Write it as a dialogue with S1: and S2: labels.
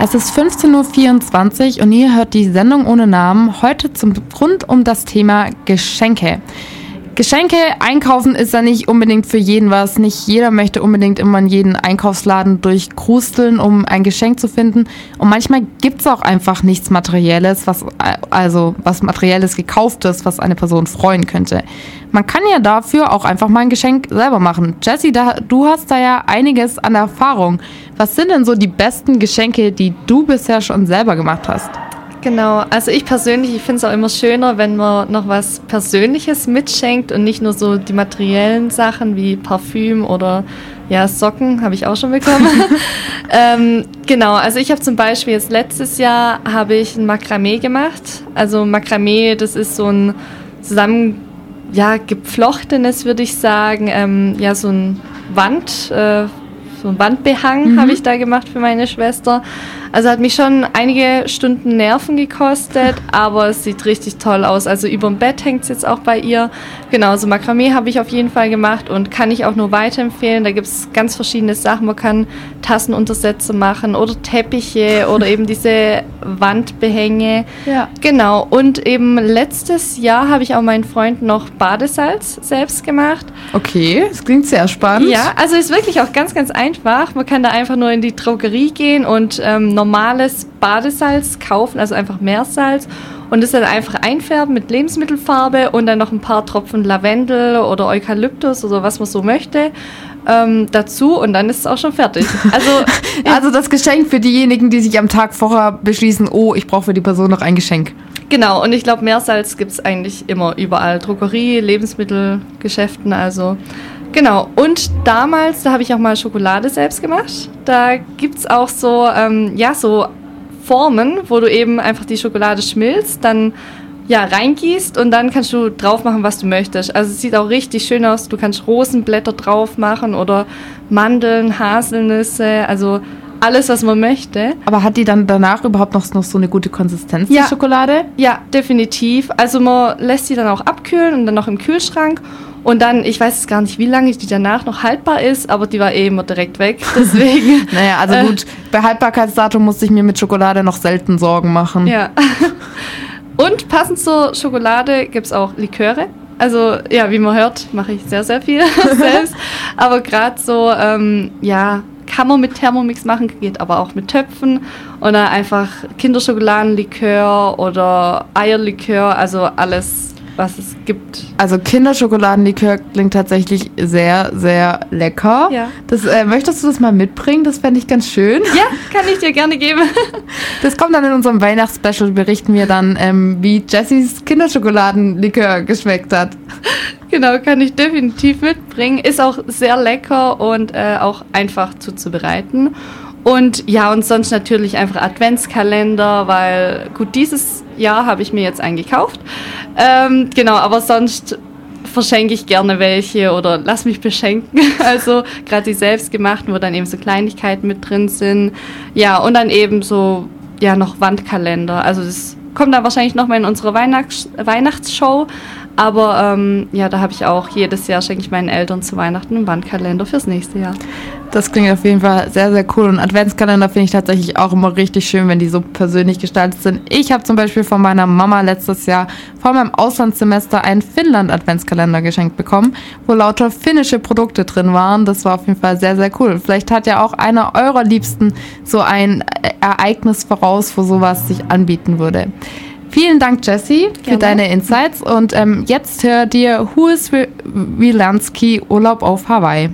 S1: Es ist 15.24 Uhr und ihr hört die Sendung ohne Namen heute zum Grund um das Thema Geschenke. Geschenke einkaufen ist ja nicht unbedingt für jeden was. Nicht jeder möchte unbedingt immer in jeden Einkaufsladen durchkrusteln, um ein Geschenk zu finden. Und manchmal gibt es auch einfach nichts Materielles, was also was Materielles gekauftes, was eine Person freuen könnte. Man kann ja dafür auch einfach mal ein Geschenk selber machen. Jessie, du hast da ja einiges an Erfahrung. Was sind denn so die besten Geschenke, die du bisher schon selber gemacht hast?
S2: Genau, also ich persönlich, ich finde es auch immer schöner, wenn man noch was Persönliches mitschenkt und nicht nur so die materiellen Sachen wie Parfüm oder ja, Socken habe ich auch schon bekommen. ähm, genau, also ich habe zum Beispiel jetzt letztes Jahr habe ich ein Makramee gemacht. Also Makramee, das ist so ein zusammen ja, geflochtenes, würde ich sagen, ähm, ja, so ein Wand, äh, so ein Wandbehang mhm. habe ich da gemacht für meine Schwester. Also hat mich schon einige Stunden Nerven gekostet, aber es sieht richtig toll aus. Also über dem Bett hängt es jetzt auch bei ihr. Genau, so Makramee habe ich auf jeden Fall gemacht und kann ich auch nur weiterempfehlen. Da gibt es ganz verschiedene Sachen. Man kann Tassenuntersätze machen oder Teppiche oder eben diese Wandbehänge. Ja. Genau. Und eben letztes Jahr habe ich auch meinen Freunden noch Badesalz selbst gemacht.
S1: Okay, das klingt sehr spannend.
S2: Ja, also ist wirklich auch ganz, ganz einfach. Man kann da einfach nur in die Drogerie gehen und ähm, normales Badesalz kaufen, also einfach Meersalz und das dann einfach einfärben mit Lebensmittelfarbe und dann noch ein paar Tropfen Lavendel oder Eukalyptus oder was man so möchte ähm, dazu und dann ist es auch schon fertig.
S1: Also, also das Geschenk für diejenigen, die sich am Tag vorher beschließen, oh, ich brauche für die Person noch ein Geschenk.
S2: Genau, und ich glaube, Meersalz gibt es eigentlich immer überall. Drogerie, Lebensmittelgeschäften, also Genau, und damals, da habe ich auch mal Schokolade selbst gemacht. Da gibt es auch so, ähm, ja, so Formen, wo du eben einfach die Schokolade schmilzt, dann ja, reingießt und dann kannst du drauf machen, was du möchtest. Also es sieht auch richtig schön aus. Du kannst Rosenblätter drauf machen oder Mandeln, Haselnüsse, also alles, was man möchte.
S1: Aber hat die dann danach überhaupt noch, noch so eine gute Konsistenz,
S2: ja.
S1: die Schokolade?
S2: Ja, definitiv. Also man lässt sie dann auch abkühlen und dann noch im Kühlschrank. Und dann, ich weiß gar nicht, wie lange die danach noch haltbar ist, aber die war eh immer direkt weg. Deswegen.
S1: naja, also äh, gut, bei Haltbarkeitsdatum musste ich mir mit Schokolade noch selten Sorgen machen.
S2: Ja. Und passend zur Schokolade gibt es auch Liköre. Also ja, wie man hört, mache ich sehr, sehr viel selbst. Aber gerade so, ähm, ja, kann man mit Thermomix machen, geht aber auch mit Töpfen. Oder einfach Kinderschokoladenlikör oder Eierlikör, also alles was es gibt.
S1: Also Kinderschokoladenlikör klingt tatsächlich sehr, sehr lecker. Ja. Das, äh, möchtest du das mal mitbringen? Das fände ich ganz schön.
S2: Ja, kann ich dir gerne geben.
S1: Das kommt dann in unserem Weihnachtsspecial. Berichten wir dann, ähm, wie Jessys Kinderschokoladenlikör geschmeckt hat.
S2: Genau, kann ich definitiv mitbringen. Ist auch sehr lecker und äh, auch einfach zuzubereiten. Und ja, und sonst natürlich einfach Adventskalender, weil gut, dieses Jahr habe ich mir jetzt einen gekauft. Ähm, genau, aber sonst verschenke ich gerne welche oder lass mich beschenken. Also gerade die selbstgemachten, wo dann eben so Kleinigkeiten mit drin sind. Ja, und dann eben so, ja, noch Wandkalender. Also das kommt dann wahrscheinlich nochmal in unsere Weihnachts Weihnachtsshow. Aber ähm, ja, da habe ich auch jedes Jahr schenke ich meinen Eltern zu Weihnachten einen Wandkalender fürs nächste Jahr.
S1: Das klingt auf jeden Fall sehr, sehr cool. Und Adventskalender finde ich tatsächlich auch immer richtig schön, wenn die so persönlich gestaltet sind. Ich habe zum Beispiel von meiner Mama letztes Jahr vor meinem Auslandssemester einen Finnland-Adventskalender geschenkt bekommen, wo lauter finnische Produkte drin waren. Das war auf jeden Fall sehr, sehr cool. Vielleicht hat ja auch einer eurer Liebsten so ein Ereignis voraus, wo sowas sich anbieten würde. Vielen Dank, Jessie, für deine Insights. Und ähm, jetzt hört ihr Who is Wilansky Urlaub auf Hawaii.